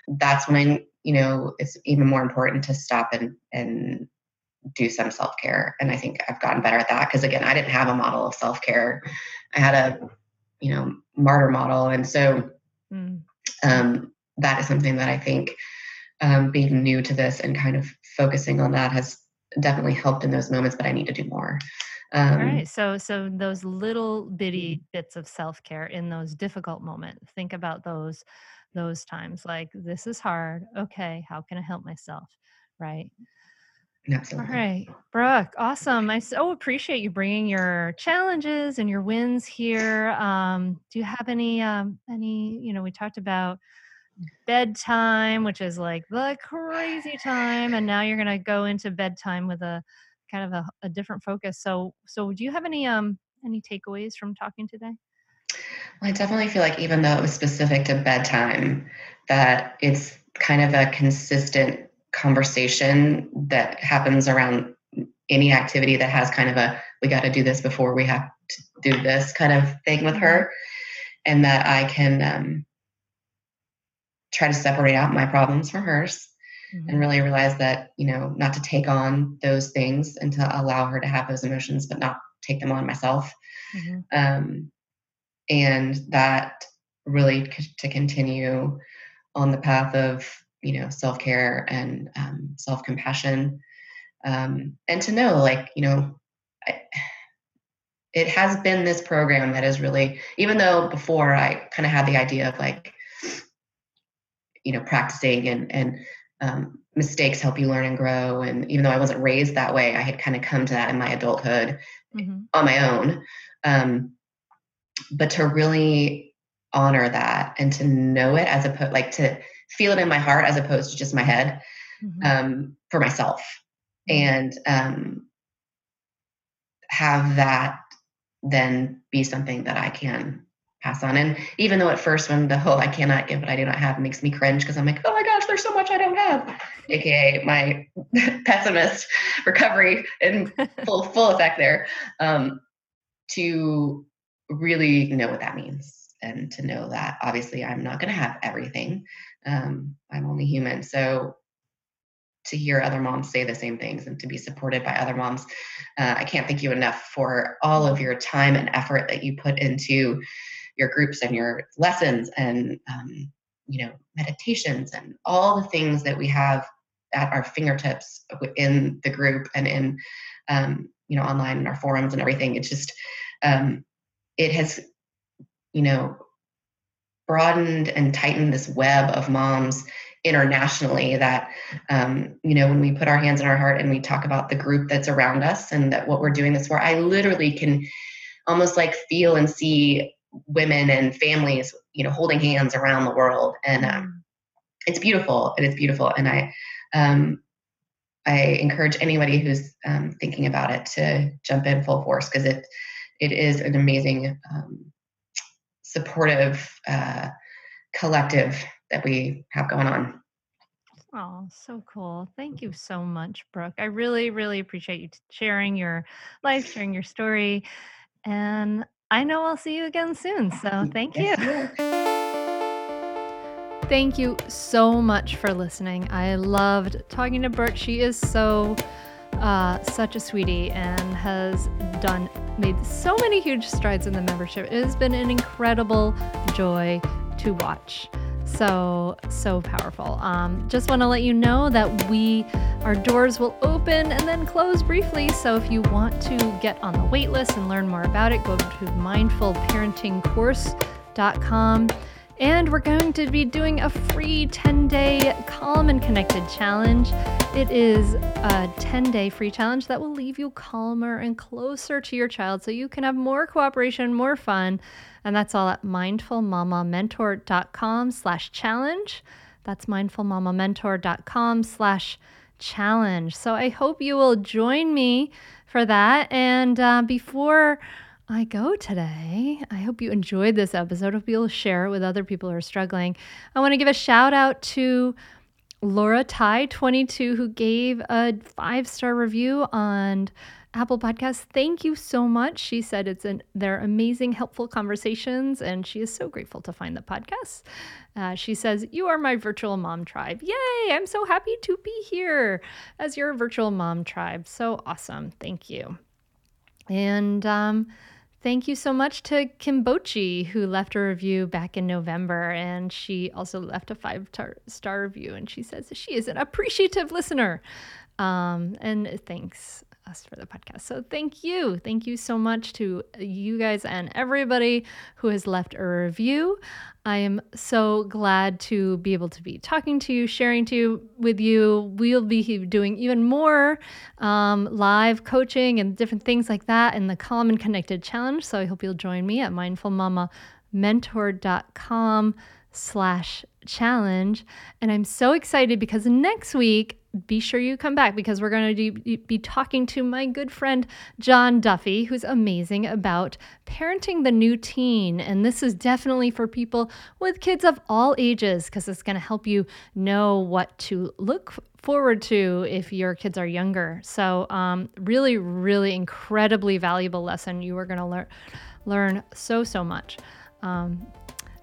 That's when I, you know, it's even more important to stop and and do some self care. And I think I've gotten better at that because again, I didn't have a model of self care. I had a, you know, martyr model, and so mm, um, that is something that I think um, being new to this and kind of focusing on that has definitely helped in those moments, but I need to do more. Um, All right. So so those little bitty bits of self-care in those difficult moments. Think about those those times like this is hard. Okay, how can I help myself? Right. All Absolutely. right, Brooke, awesome. I so appreciate you bringing your challenges and your wins here. Um, do you have any, um, any, you know, we talked about bedtime, which is like the crazy time, and now you're gonna go into bedtime with a kind of a, a different focus. So, so do you have any, um, any takeaways from talking today? Well, I definitely feel like even though it was specific to bedtime, that it's kind of a consistent conversation that happens around any activity that has kind of a we got to do this before we have to do this kind of thing with her. And that i can um, try to separate out my problems from hers and really realize that you know not to take on those things and to allow her to have those emotions but not take them on myself. Mhm. um, and that really c- to continue on the path of you know self-care and um, self-compassion um, and to know like you know I, it has been this program that is really even though before i kind of had the idea of like you know practicing and and um, mistakes help you learn and grow and even though i wasn't raised that way i had kind of come to that in my adulthood Mhm. on my own um, but to really honor that and to know it as opposed like to feel it in my heart as opposed to just my head Mhm. um, for myself and um, have that then be something that I can pass on. And even though at first when the whole I cannot give what I do not have makes me cringe because I'm like, oh my gosh, there's so much I don't have, aka my pessimist recovery in full full effect there. Um, to really know what that means and to know that obviously I'm not going to have everything. Um, I'm only human, so to hear other moms say the same things and to be supported by other moms. Uh, I can't thank you enough for all of your time and effort that you put into your groups and your lessons and um, you know meditations and all the things that we have at our fingertips within the group and in um, you know online in our forums and everything. It's just um, it has you know broadened and tightened this web of moms internationally that um, you know when we put our hands in our heart and we talk about the group that's around us and that what we're doing this for i literally can almost like feel and see women and families you know holding hands around the world. And um, it's beautiful. And it's beautiful. And i um, i encourage anybody who's um, thinking about it to jump in full force because it it is an amazing um, supportive uh, collective that we have going on Oh, so cool. Thank you so much, Brooke. I really, really appreciate you sharing your life, sharing your story. And I know I'll see you again soon. So thank you. Thank you so much for listening. I loved talking to Brooke. She is so uh, such a sweetie and has done made so many huge strides in the membership. It has been an incredible joy to watch. So so powerful. Um, just want to let you know that we our doors will open and then close briefly. So if you want to get on the wait list and learn more about it, go to mindfulparentingcourse.com. And we're going to be doing a free 10 day Calm and Connected challenge. It is a 10 day free challenge that will leave you calmer and closer to your child so you can have more cooperation, more fun. And that's all at mindfulmamamentor.com slash challenge. That's mindfulmamamentor.com slash challenge. So I hope you will join me for that. And uh, before I go today. I hope you enjoyed this episode. I hope you'll share it with other people who are struggling. I want to give a shout out to Laura Ty 22 who gave a five star review on Apple Podcasts. Thank you so much. She said it's an they're amazing, helpful conversations, and she is so grateful to find the podcast. Uh, she says, "You are my virtual mom tribe. Yay! I'm so happy to be here as your virtual mom tribe. So awesome. Thank you." And um, Thank you so much to Kimbochi, who left a review back in November. And she also left a five tar- star review. And she says she is an appreciative listener. Um, and thanks. Us for the podcast. So thank you. Thank you so much to you guys and everybody who has left a review. I am so glad to be able to be talking to you, sharing to you with you. We'll be doing even more um, live coaching and different things like that in the Calm and Connected Challenge. So I hope you'll join me at mindfulmamamentor.com slash challenge. And I'm so excited because next week, be sure you come back because we're going to be talking to my good friend John Duffy, who's amazing about parenting the new teen. And this is definitely for people with kids of all ages because it's going to help you know what to look forward to if your kids are younger. So, um, really, really incredibly valuable lesson. You are going to learn learn so so much. Um,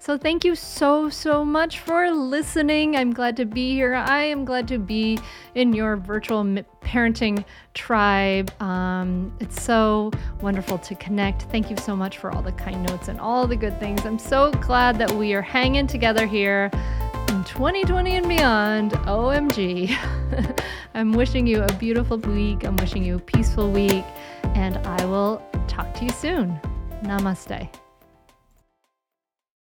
so, thank you so, so much for listening. I'm glad to be here. I am glad to be in your virtual parenting tribe. Um, it's so wonderful to connect. Thank you so much for all the kind notes and all the good things. I'm so glad that we are hanging together here in 2020 and beyond. OMG. I'm wishing you a beautiful week. I'm wishing you a peaceful week. And I will talk to you soon. Namaste.